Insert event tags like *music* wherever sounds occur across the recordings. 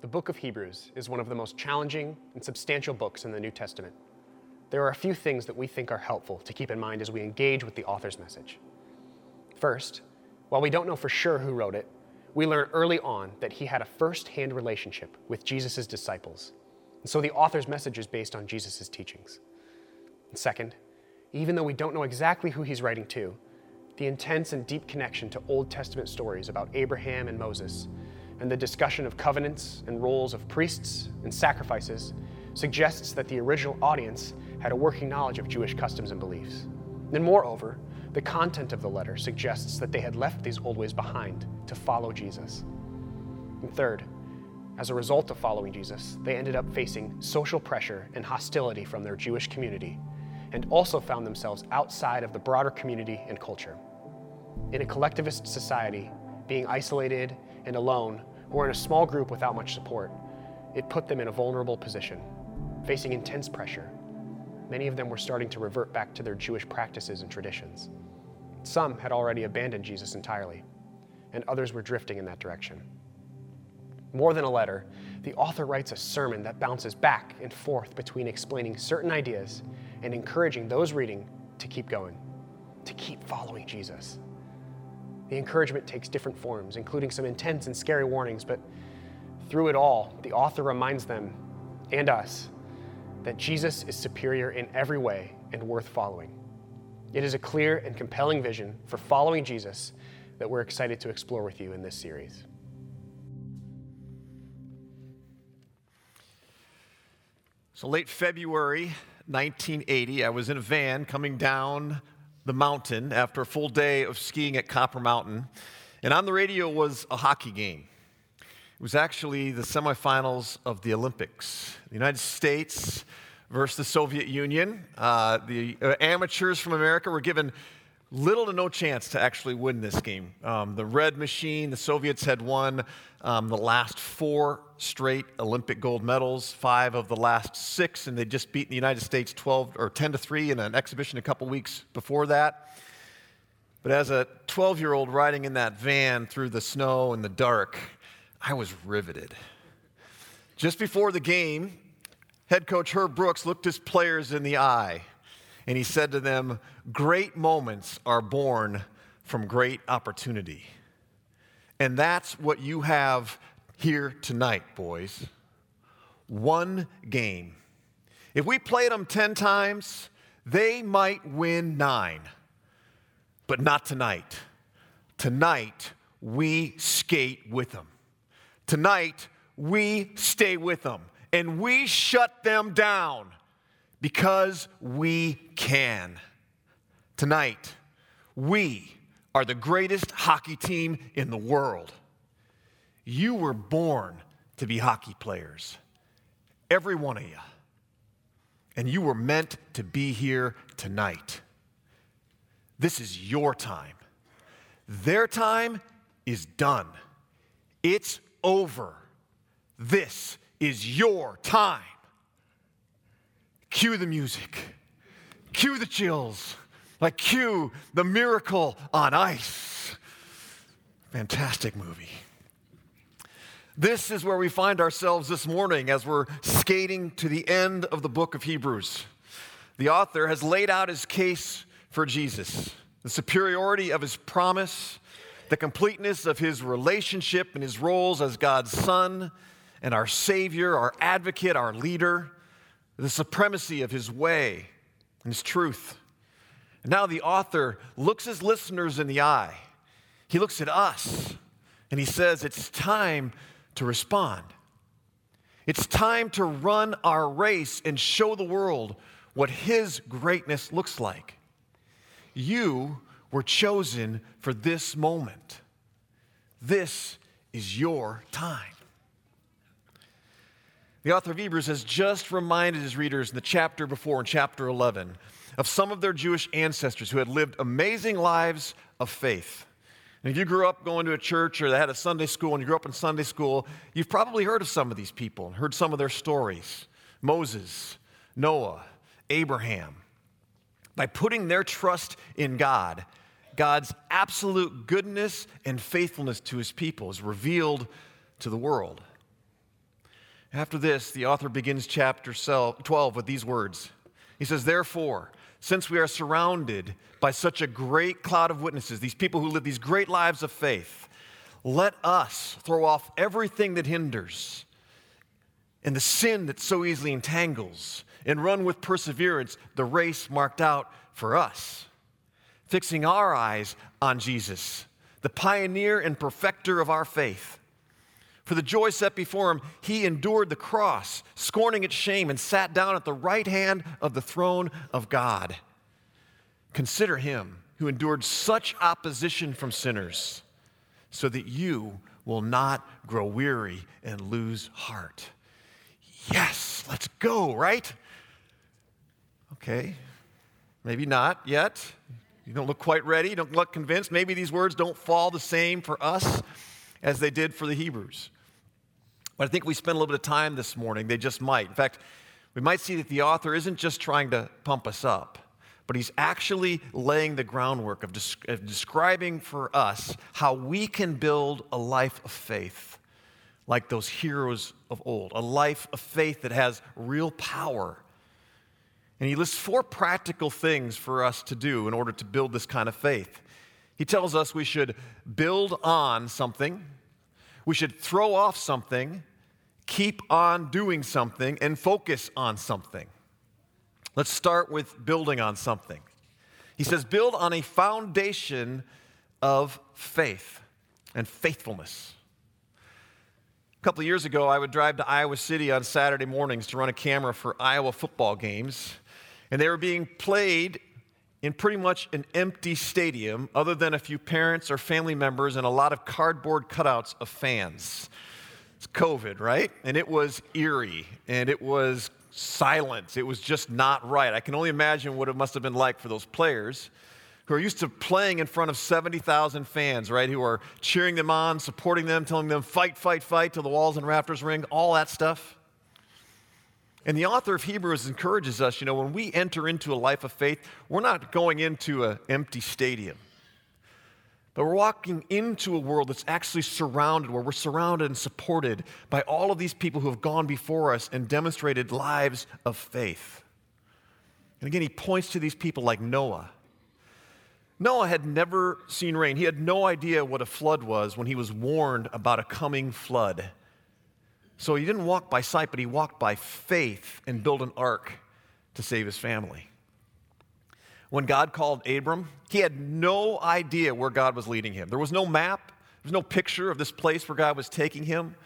The book of Hebrews is one of the most challenging and substantial books in the New Testament. There are a few things that we think are helpful to keep in mind as we engage with the author's message. First, while we don't know for sure who wrote it, we learn early on that he had a first hand relationship with Jesus' disciples. And so the author's message is based on Jesus' teachings. And second, even though we don't know exactly who he's writing to, the intense and deep connection to Old Testament stories about Abraham and Moses, and the discussion of covenants and roles of priests and sacrifices suggests that the original audience had a working knowledge of Jewish customs and beliefs. And moreover, the content of the letter suggests that they had left these old ways behind to follow Jesus. And third, as a result of following Jesus, they ended up facing social pressure and hostility from their Jewish community, and also found themselves outside of the broader community and culture. In a collectivist society, being isolated and alone, who or in a small group without much support, it put them in a vulnerable position, facing intense pressure. Many of them were starting to revert back to their Jewish practices and traditions. Some had already abandoned Jesus entirely, and others were drifting in that direction. More than a letter, the author writes a sermon that bounces back and forth between explaining certain ideas and encouraging those reading to keep going, to keep following Jesus. The encouragement takes different forms, including some intense and scary warnings, but through it all, the author reminds them and us that Jesus is superior in every way and worth following. It is a clear and compelling vision for following Jesus that we're excited to explore with you in this series. So, late February 1980, I was in a van coming down the mountain after a full day of skiing at Copper Mountain, and on the radio was a hockey game. It was actually the semifinals of the Olympics. The United States versus the Soviet Union. Uh, the uh, amateurs from America were given little to no chance to actually win this game. Um, the Red Machine, the Soviets had won um, the last four straight Olympic gold medals, five of the last six, and they just beat the United States 12 or 10 to 3 in an exhibition a couple weeks before that. But as a 12 year old riding in that van through the snow and the dark, I was riveted. Just before the game, head coach Herb Brooks looked his players in the eye and he said to them, Great moments are born from great opportunity. And that's what you have here tonight, boys. One game. If we played them 10 times, they might win nine. But not tonight. Tonight, we skate with them. Tonight, we stay with them and we shut them down because we can. Tonight, we are the greatest hockey team in the world. You were born to be hockey players, every one of you. And you were meant to be here tonight. This is your time. Their time is done. It's over. This is your time. Cue the music, cue the chills, like cue the miracle on ice. Fantastic movie. This is where we find ourselves this morning as we're skating to the end of the book of Hebrews. The author has laid out his case for Jesus, the superiority of his promise, the completeness of his relationship and his roles as God's son and our Savior, our advocate, our leader, the supremacy of his way and his truth. And now the author looks his listeners in the eye. He looks at us and he says, It's time to respond. It's time to run our race and show the world what his greatness looks like. You were chosen for this moment. This is your time. The author of Hebrews has just reminded his readers in the chapter before, in chapter 11, of some of their Jewish ancestors who had lived amazing lives of faith. And if you grew up going to a church or they had a Sunday school and you grew up in Sunday school, you've probably heard of some of these people and heard some of their stories Moses, Noah, Abraham. By putting their trust in God, God's absolute goodness and faithfulness to his people is revealed to the world. After this, the author begins chapter 12 with these words. He says, Therefore, since we are surrounded by such a great cloud of witnesses, these people who live these great lives of faith, let us throw off everything that hinders and the sin that so easily entangles and run with perseverance the race marked out for us, fixing our eyes on Jesus, the pioneer and perfecter of our faith. For the joy set before him, he endured the cross, scorning its shame, and sat down at the right hand of the throne of God. Consider him who endured such opposition from sinners, so that you will not grow weary and lose heart. Yes, let's go, right? Okay, maybe not yet. You don't look quite ready, you don't look convinced. Maybe these words don't fall the same for us as they did for the Hebrews. But I think we spend a little bit of time this morning, they just might. In fact, we might see that the author isn't just trying to pump us up, but he's actually laying the groundwork of, of describing for us how we can build a life of faith like those heroes of old, a life of faith that has real power. And he lists four practical things for us to do in order to build this kind of faith. He tells us we should build on something, we should throw off something, keep on doing something and focus on something. Let's start with building on something. He says, build on a foundation of faith and faithfulness. A couple of years ago, I would drive to Iowa City on Saturday mornings to run a camera for Iowa football games, and they were being played in pretty much an empty stadium, other than a few parents or family members and a lot of cardboard cutouts of fans. It's COVID, right? And it was eerie and it was silent. It was just not right. I can only imagine what it must have been like for those players who are used to playing in front of 70,000 fans, right? Who are cheering them on, supporting them, telling them, fight, fight, fight till the walls and rafters ring, all that stuff. And the author of Hebrews encourages us, you know, when we enter into a life of faith, we're not going into an empty stadium. But we're walking into a world that's actually surrounded, where we're surrounded and supported by all of these people who have gone before us and demonstrated lives of faith. And again, he points to these people like Noah. Noah had never seen rain. He had no idea what a flood was when he was warned about a coming flood. So he didn't walk by sight, but he walked by faith and built an ark to save his family when God called Abram, he had no idea where God was leading him. There was no map, there was no picture of this place where God was taking him.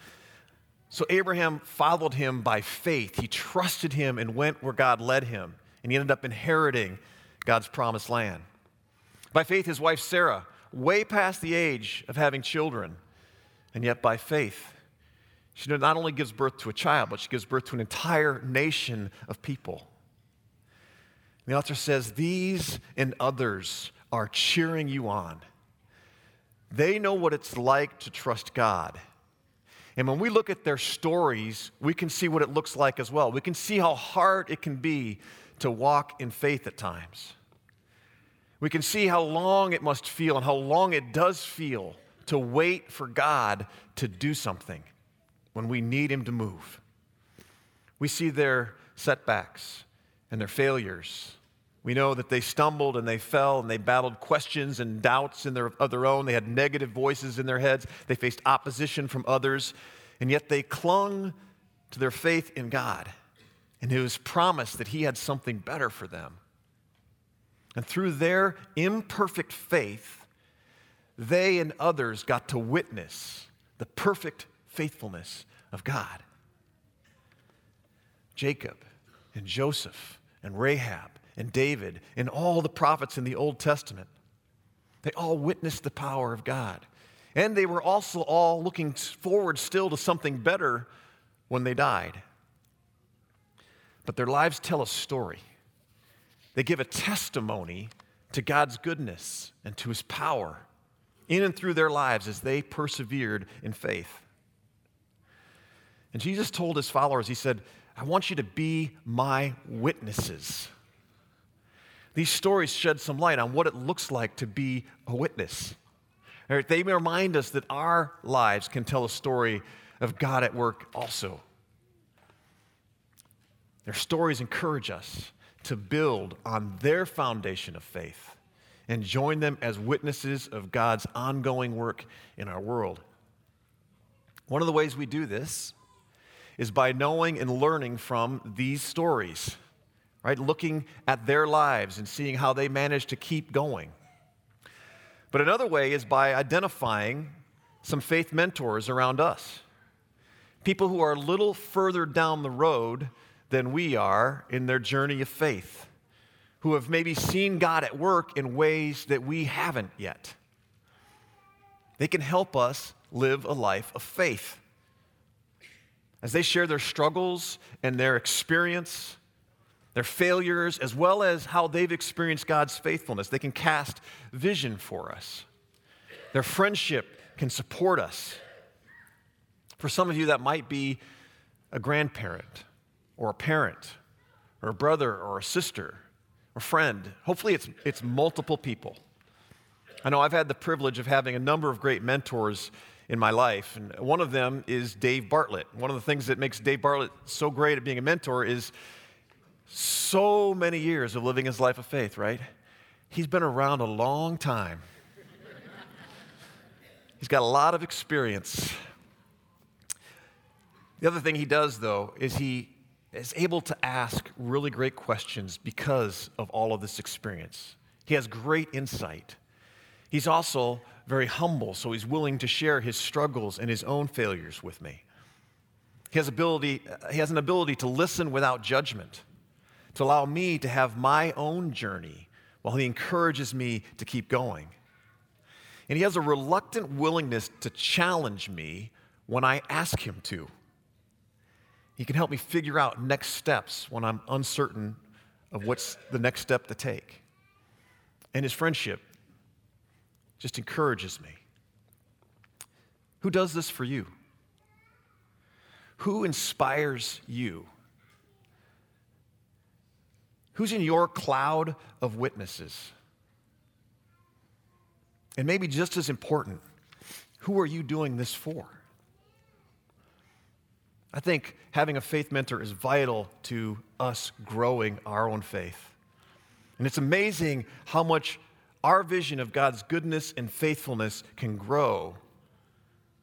So Abraham followed him by faith. He trusted him and went where God led him, and he ended up inheriting God's promised land. By faith, his wife Sarah, way past the age of having children, and yet by faith, she not only gives birth to a child, but she gives birth to an entire nation of people. The author says, These and others are cheering you on. They know what it's like to trust God. And when we look at their stories, we can see what it looks like as well. We can see how hard it can be to walk in faith at times. We can see how long it must feel and how long it does feel to wait for God to do something when we need Him to move. We see their setbacks and their failures. We know that they stumbled and they fell and they battled questions and doubts in their, of their own. They had negative voices in their heads. They faced opposition from others. And yet they clung to their faith in God. And it was promised that He had something better for them. And through their imperfect faith, they and others got to witness the perfect faithfulness of God. Jacob and Joseph and Rahab and David and all the prophets in the Old Testament. They all witnessed the power of God. And they were also all looking forward still to something better when they died. But their lives tell a story. They give a testimony to God's goodness and to his power in and through their lives as they persevered in faith. And Jesus told his followers, He said, I want you to be my witnesses. These stories shed some light on what it looks like to be a witness. They remind us that our lives can tell a story of God at work also. Their stories encourage us to build on their foundation of faith and join them as witnesses of God's ongoing work in our world. One of the ways we do this is by knowing and learning from these stories, right? Looking at their lives and seeing how they manage to keep going. But another way is by identifying some faith mentors around us. People who are a little further down the road than we are in their journey of faith, who have maybe seen God at work in ways that we haven't yet. They can help us live a life of faith. As they share their struggles and their experience, their failures, as well as how they've experienced God's faithfulness, they can cast vision for us. Their friendship can support us. For some of you, that might be a grandparent or a parent or a brother or a sister or friend. Hopefully, it's, it's multiple people. I know I've had the privilege of having a number of great mentors in my life, and one of them is Dave Bartlett. One of the things that makes Dave Bartlett so great at being a mentor is so many years of living his life of faith, right? He's been around a long time. He's got a lot of experience. The other thing he does, though, is he is able to ask really great questions because of all of this experience. He has great insight. He's also very humble, so he's willing to share his struggles and his own failures with me. He has, ability, he has an ability to listen without judgment, to allow me to have my own journey while he encourages me to keep going. And he has a reluctant willingness to challenge me when I ask him to. He can help me figure out next steps when I'm uncertain of what's the next step to take. And his friendship just encourages me. Who does this for you? Who inspires you? Who's in your cloud of witnesses? And maybe just as important, who are you doing this for? I think having a faith mentor is vital to us growing our own faith. And it's amazing how much our vision of God's goodness and faithfulness can grow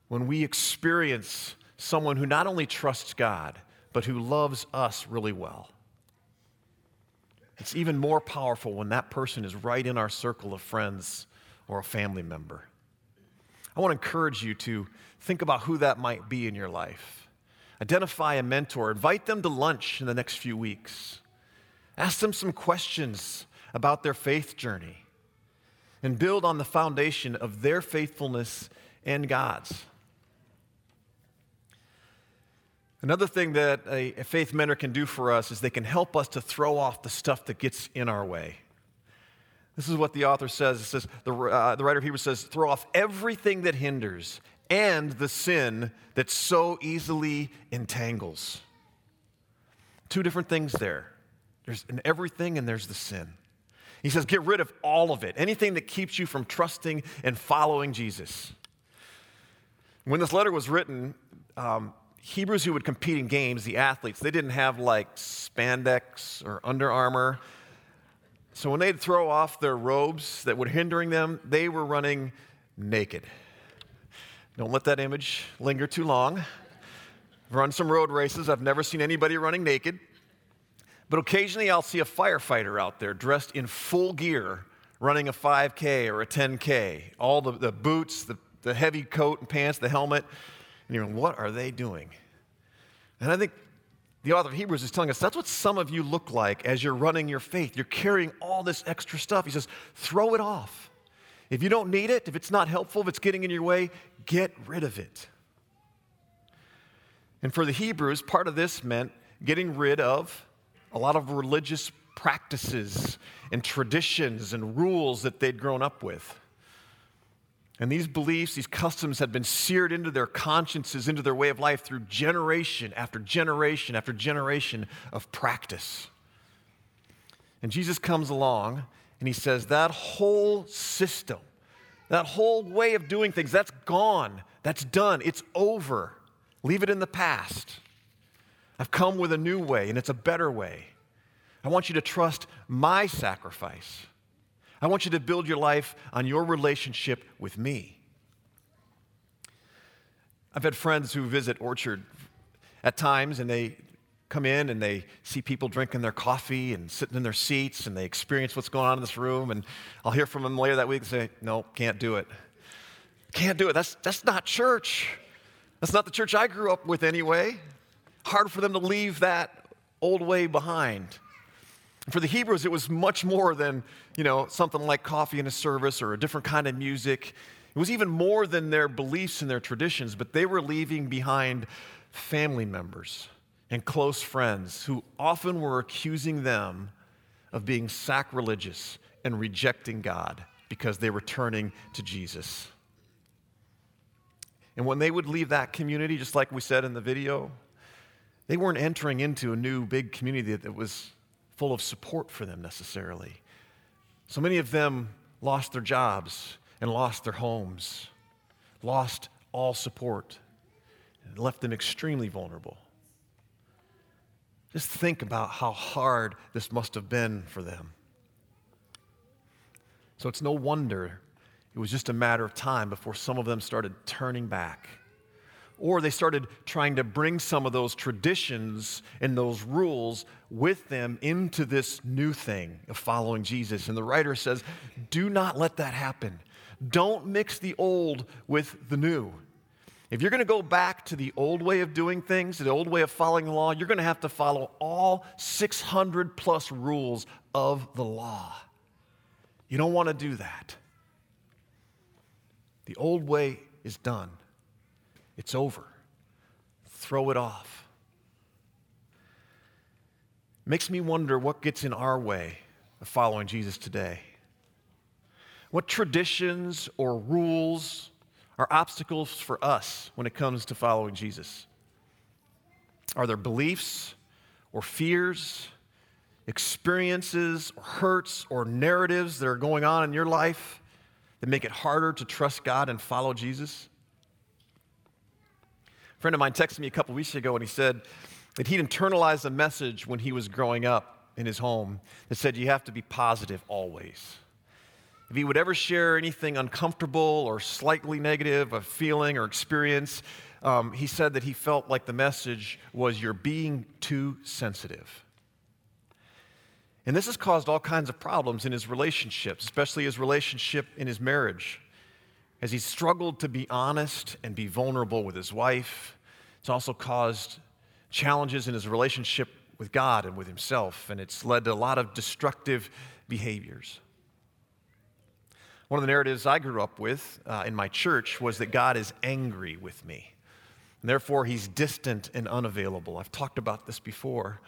when we experience someone who not only trusts God, but who loves us really well. It's even more powerful when that person is right in our circle of friends or a family member. I want to encourage you to think about who that might be in your life. Identify a mentor, invite them to lunch in the next few weeks. Ask them some questions about their faith journey and build on the foundation of their faithfulness and God's. Another thing that a, a, faith mentor can do for us is they can help us to throw off the stuff that gets in our way. This is what the author says. It says, the, uh, the writer of Hebrews says, throw off everything that hinders and the sin that so easily entangles. Two different things there. There's an everything and there's the sin. He says, get rid of all of it, anything that keeps you from trusting and following Jesus. When this letter was written, um, Hebrews who would compete in games, the athletes, they didn't have like spandex or Under Armour. So when they'd throw off their robes that were hindering them, they were running naked. Don't let that image linger too long. I've run some road races. I've never seen anybody running naked. But occasionally I'll see a firefighter out there dressed in full gear running a 5K or a 10K. All the, the boots, the, the heavy coat and pants, the helmet. And you're going, what are they doing? And I think the author of Hebrews is telling us that's what some of you look like as you're running your faith. You're carrying all this extra stuff. He says, throw it off. If you don't need it, if it's not helpful, if it's getting in your way, get rid of it. And for the Hebrews, part of this meant getting rid of a lot of religious practices and traditions and rules that they'd grown up with. And these beliefs, these customs had been seared into their consciences, into their way of life through generation after generation after generation of practice. And Jesus comes along and he says, That whole system, that whole way of doing things, that's gone. That's done. It's over. Leave it in the past. I've come with a new way, and it's a better way. I want you to trust my sacrifice. I want you to build your life on your relationship with me. I've had friends who visit Orchard at times, and they come in and they see people drinking their coffee and sitting in their seats, and they experience what's going on in this room. And I'll hear from them later that week and say, No, can't do it. Can't do it. That's, that's not church. That's not the church I grew up with anyway. Hard for them to leave that old way behind. For the Hebrews, it was much more than, you know, something like coffee in a service or a different kind of music. It was even more than their beliefs and their traditions, but they were leaving behind family members and close friends who often were accusing them of being sacrilegious and rejecting God because they were turning to Jesus. And when they would leave that community, just like we said in the video, they weren't entering into a new big community that was full of support for them necessarily. So many of them lost their jobs and lost their homes, lost all support, and left them extremely vulnerable. Just think about how hard this must have been for them. So it's no wonder it was just a matter of time before some of them started turning back. Or they started trying to bring some of those traditions and those rules with them into this new thing of following Jesus. And the writer says, Do not let that happen. Don't mix the old with the new. If you're going to go back to the old way of doing things, the old way of following the law, you're going to have to follow all 600 plus rules of the law. You don't want to do that. The old way is done, it's over. Throw it off. Makes me wonder what gets in our way of following Jesus today. What traditions or rules are obstacles for us when it comes to following Jesus? Are there beliefs or fears, experiences or hurts or narratives that are going on in your life that make it harder to trust God and follow Jesus? A friend of mine texted me a couple weeks ago and he said that he'd internalized a message when he was growing up in his home that said you have to be positive always. If he would ever share anything uncomfortable or slightly negative, a feeling or experience, um, he said that he felt like the message was you're being too sensitive. And this has caused all kinds of problems in his relationships, especially his relationship in his marriage. As he struggled to be honest and be vulnerable with his wife, it's also caused challenges in his relationship with God and with himself, and it's led to a lot of destructive behaviors. One of the narratives I grew up with uh, in my church was that God is angry with me. And therefore, he's distant and unavailable. I've talked about this before.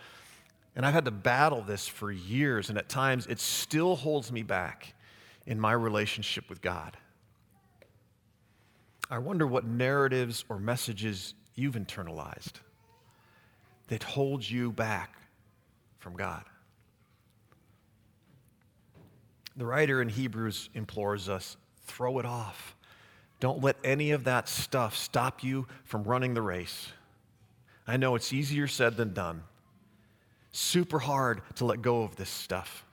And I've had to battle this for years, and at times it still holds me back in my relationship with God. I wonder what narratives or messages you've internalized that hold you back from God. The writer in Hebrews implores us throw it off. Don't let any of that stuff stop you from running the race. I know it's easier said than done. Super hard to let go of this stuff.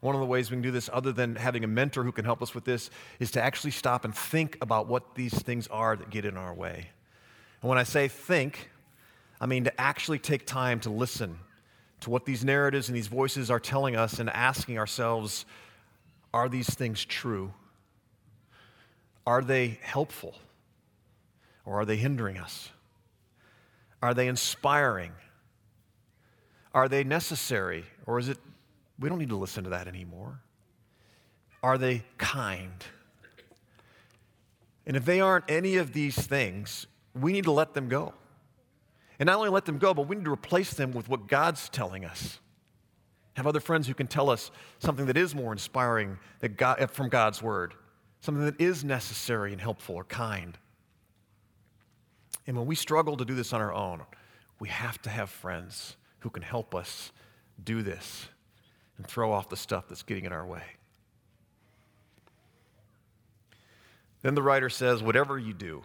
One of the ways we can do this, other than having a mentor who can help us with this, is to actually stop and think about what these things are that get in our way. And when I say think, I mean to actually take time to listen to what these narratives and these voices are telling us and asking ourselves are these things true? Are they helpful? Or are they hindering us? Are they inspiring? Are they necessary? Or is it, we don't need to listen to that anymore? Are they kind? And if they aren't any of these things, we need to let them go. And not only let them go, but we need to replace them with what God's telling us. Have other friends who can tell us something that is more inspiring that God, uh, from God's word, something that is necessary and helpful or kind. And when we struggle to do this on our own, we have to have friends who can help us do this and throw off the stuff that's getting in our way. Then the writer says, Whatever you do,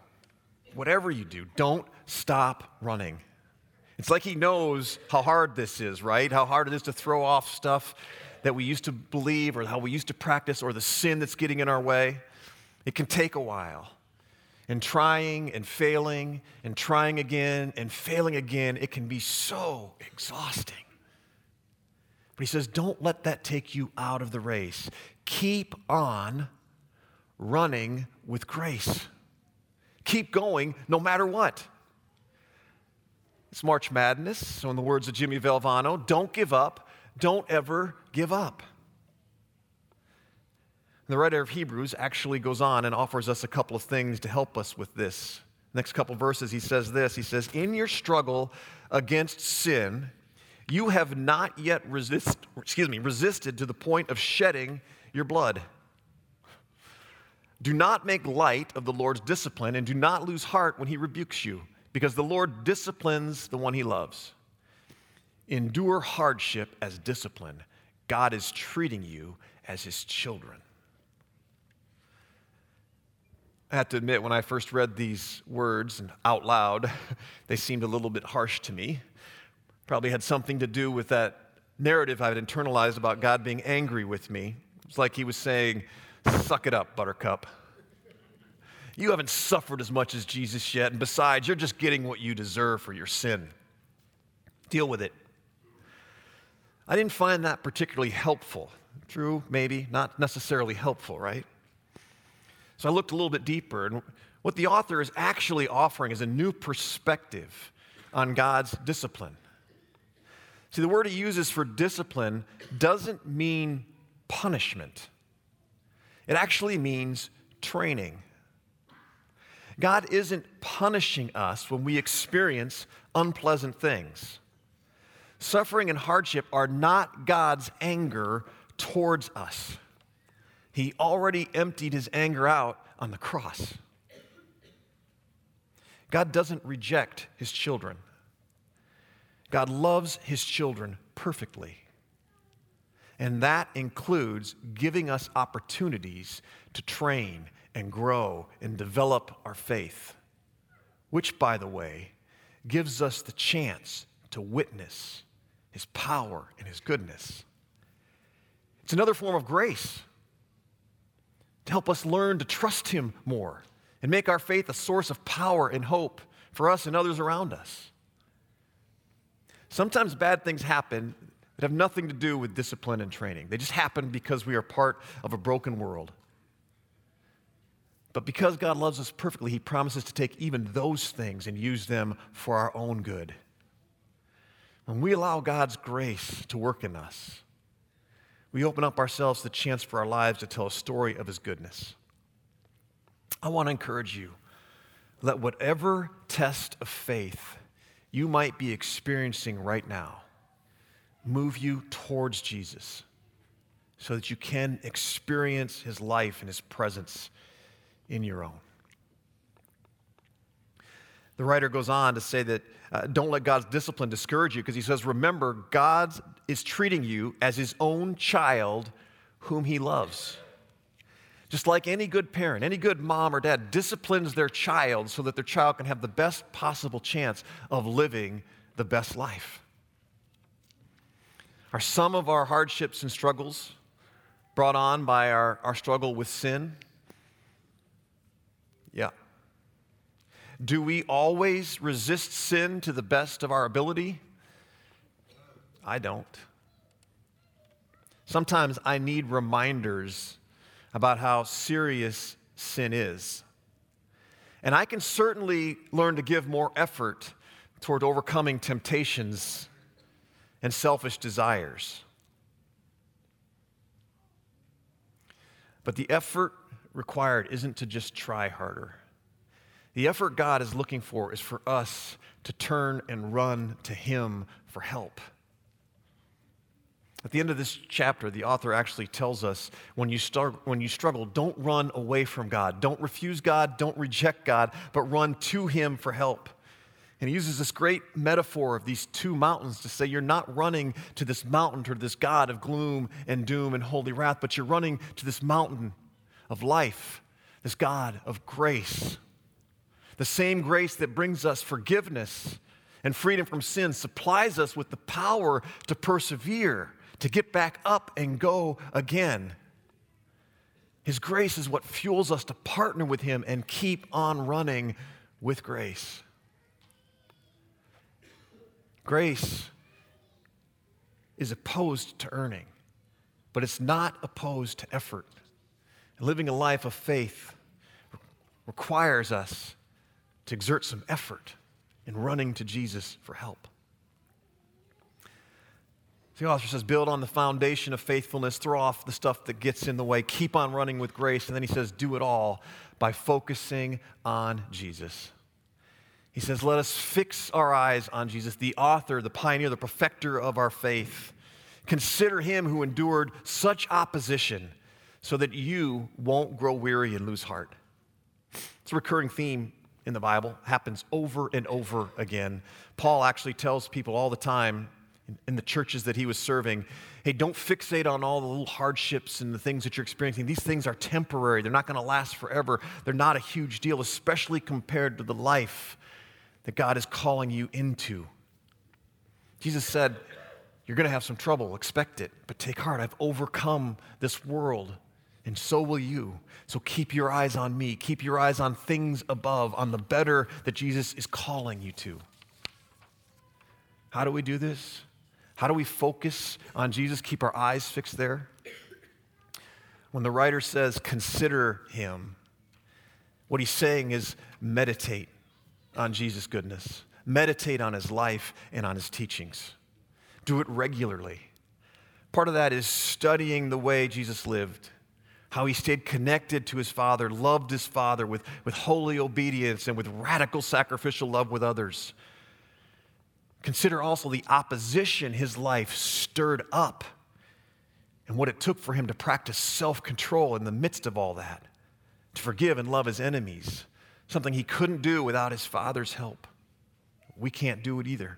whatever you do, don't stop running. It's like he knows how hard this is, right? How hard it is to throw off stuff that we used to believe or how we used to practice or the sin that's getting in our way. It can take a while. And trying and failing and trying again and failing again, it can be so exhausting. But he says, don't let that take you out of the race. Keep on running with grace. Keep going no matter what. It's March Madness, so in the words of Jimmy Valvano, don't give up, don't ever give up. The writer of Hebrews actually goes on and offers us a couple of things to help us with this. Next couple verses, he says this He says, In your struggle against sin, you have not yet resist, excuse me, resisted to the point of shedding your blood. Do not make light of the Lord's discipline and do not lose heart when he rebukes you because the Lord disciplines the one he loves. Endure hardship as discipline. God is treating you as his children. I have to admit, when I first read these words out loud, *laughs* they seemed a little bit harsh to me. Probably had something to do with that narrative I had internalized about God being angry with me. It's like he was saying, Suck it up, buttercup. You haven't suffered as much as Jesus yet, and besides, you're just getting what you deserve for your sin. Deal with it. I didn't find that particularly helpful. True, maybe, not necessarily helpful, right? So I looked a little bit deeper, and what the author is actually offering is a new perspective on God's discipline. See, the word he uses for discipline doesn't mean punishment, it actually means training. God isn't punishing us when we experience unpleasant things. Suffering and hardship are not God's anger towards us. He already emptied his anger out on the cross. God doesn't reject his children. God loves his children perfectly. And that includes giving us opportunities to train and grow and develop our faith, which, by the way, gives us the chance to witness his power and his goodness. It's another form of grace to help us learn to trust him more and make our faith a source of power and hope for us and others around us. Sometimes bad things happen that have nothing to do with discipline and training. They just happen because we are part of a broken world. But because God loves us perfectly, He promises to take even those things and use them for our own good. When we allow God's grace to work in us, we open up ourselves the chance for our lives to tell a story of His goodness. I want to encourage you let whatever test of faith you might be experiencing right now move you towards Jesus so that you can experience His life and His presence in your own. The writer goes on to say that uh, don't let God's discipline discourage you because he says, Remember, God is treating you as his own child whom he loves. Just like any good parent, any good mom or dad disciplines their child so that their child can have the best possible chance of living the best life. Are some of our hardships and struggles brought on by our, our struggle with sin? Yeah. Do we always resist sin to the best of our ability? I don't. Sometimes I need reminders about how serious sin is. And I can certainly learn to give more effort toward overcoming temptations and selfish desires. But the effort required isn't to just try harder. The effort God is looking for is for us to turn and run to Him for help. At the end of this chapter, the author actually tells us when you, start, when you struggle, don't run away from God. Don't refuse God. Don't reject God, but run to Him for help. And he uses this great metaphor of these two mountains to say you're not running to this mountain, to this God of gloom and doom and holy wrath, but you're running to this mountain of life, this God of grace, The same grace that brings us forgiveness and freedom from sin supplies us with the power to persevere, to get back up and go again. His grace is what fuels us to partner with Him and keep on running with grace. Grace is opposed to earning, but it's not opposed to effort. Living a life of faith requires us to exert some effort in running to Jesus for help. The author says, build on the foundation of faithfulness, throw off the stuff that gets in the way, keep on running with grace. And then he says, do it all by focusing on Jesus. He says, let us fix our eyes on Jesus, the author, the pioneer, the perfecter of our faith. Consider him who endured such opposition so that you won't grow weary and lose heart. It's a recurring theme in the Bible, happens over and over again. Paul actually tells people all the time in the churches that he was serving hey, don't fixate on all the little hardships and the things that you're experiencing. These things are temporary, they're not going to last forever. They're not a huge deal, especially compared to the life that God is calling you into. Jesus said, You're going to have some trouble, expect it, but take heart. I've overcome this world and so will you. So keep your eyes on me. Keep your eyes on things above, on the better that Jesus is calling you to. How do we do this? How do we focus on Jesus, keep our eyes fixed there? When the writer says, consider him, what he's saying is meditate on Jesus' goodness, meditate on his life and on his teachings. Do it regularly. Part of that is studying the way Jesus lived how he stayed connected to his father, loved his father with, with holy obedience and with radical sacrificial love with others. Consider also the opposition his life stirred up and what it took for him to practice self control in the midst of all that, to forgive and love his enemies, something he couldn't do without his father's help. We can't do it either.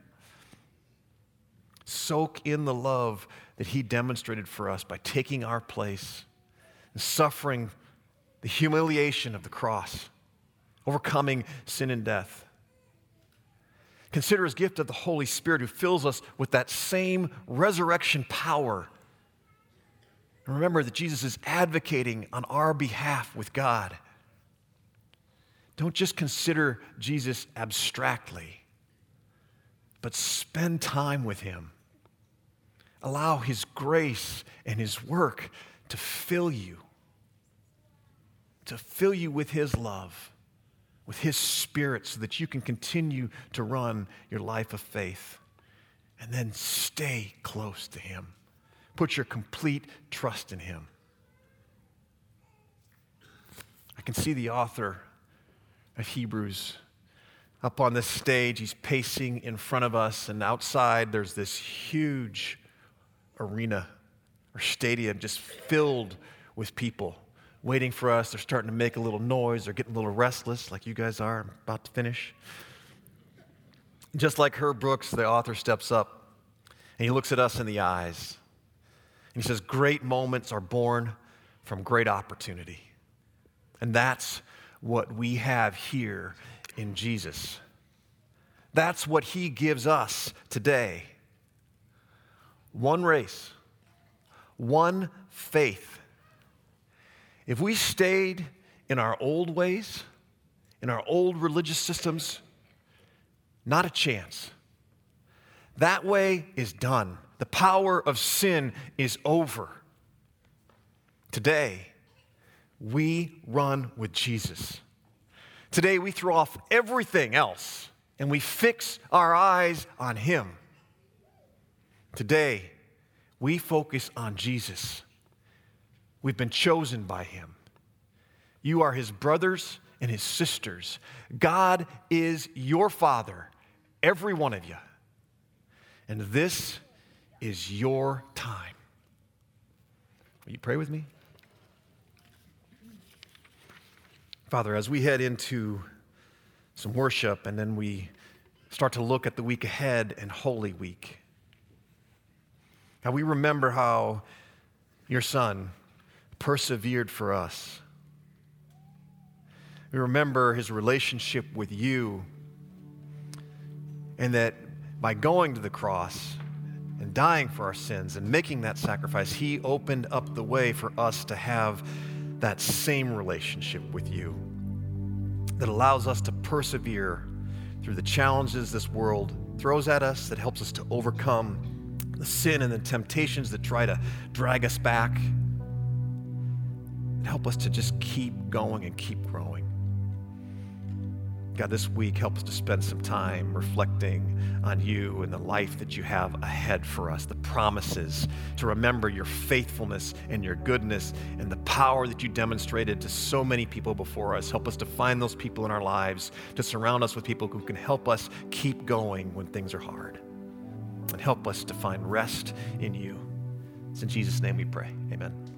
Soak in the love that he demonstrated for us by taking our place and suffering the humiliation of the cross, overcoming sin and death. Consider his gift of the Holy Spirit who fills us with that same resurrection power. And remember that Jesus is advocating on our behalf with God. Don't just consider Jesus abstractly, but spend time with him. Allow his grace and his work to fill you to fill you with His love, with His Spirit, so that you can continue to run your life of faith. And then stay close to Him. Put your complete trust in Him. I can see the author of Hebrews up on this stage. He's pacing in front of us, and outside there's this huge arena or stadium just filled with people waiting for us. They're starting to make a little noise. They're getting a little restless, like you guys are. I'm about to finish. Just like Herb Brooks, the author steps up and he looks at us in the eyes. And he says, Great moments are born from great opportunity. And that's what we have here in Jesus. That's what he gives us today. One race, one faith if we stayed in our old ways, in our old religious systems, not a chance. That way is done. The power of sin is over. Today, we run with Jesus. Today, we throw off everything else and we fix our eyes on Him. Today, we focus on Jesus. We've been chosen by him. You are his brothers and his sisters. God is your father, every one of you. And this is your time. Will you pray with me? Father, as we head into some worship and then we start to look at the week ahead and Holy Week, how we remember how your son persevered for us. We remember his relationship with you, and that by going to the cross and dying for our sins and making that sacrifice, he opened up the way for us to have that same relationship with you that allows us to persevere through the challenges this world throws at us, that helps us to overcome the sin and the temptations that try to drag us back, and help us to just keep going and keep growing. God, this week, help us to spend some time reflecting on you and the life that you have ahead for us, the promises, to remember your faithfulness and your goodness and the power that you demonstrated to so many people before us. Help us to find those people in our lives, to surround us with people who can help us keep going when things are hard. And help us to find rest in you. It's in Jesus' name we pray. Amen.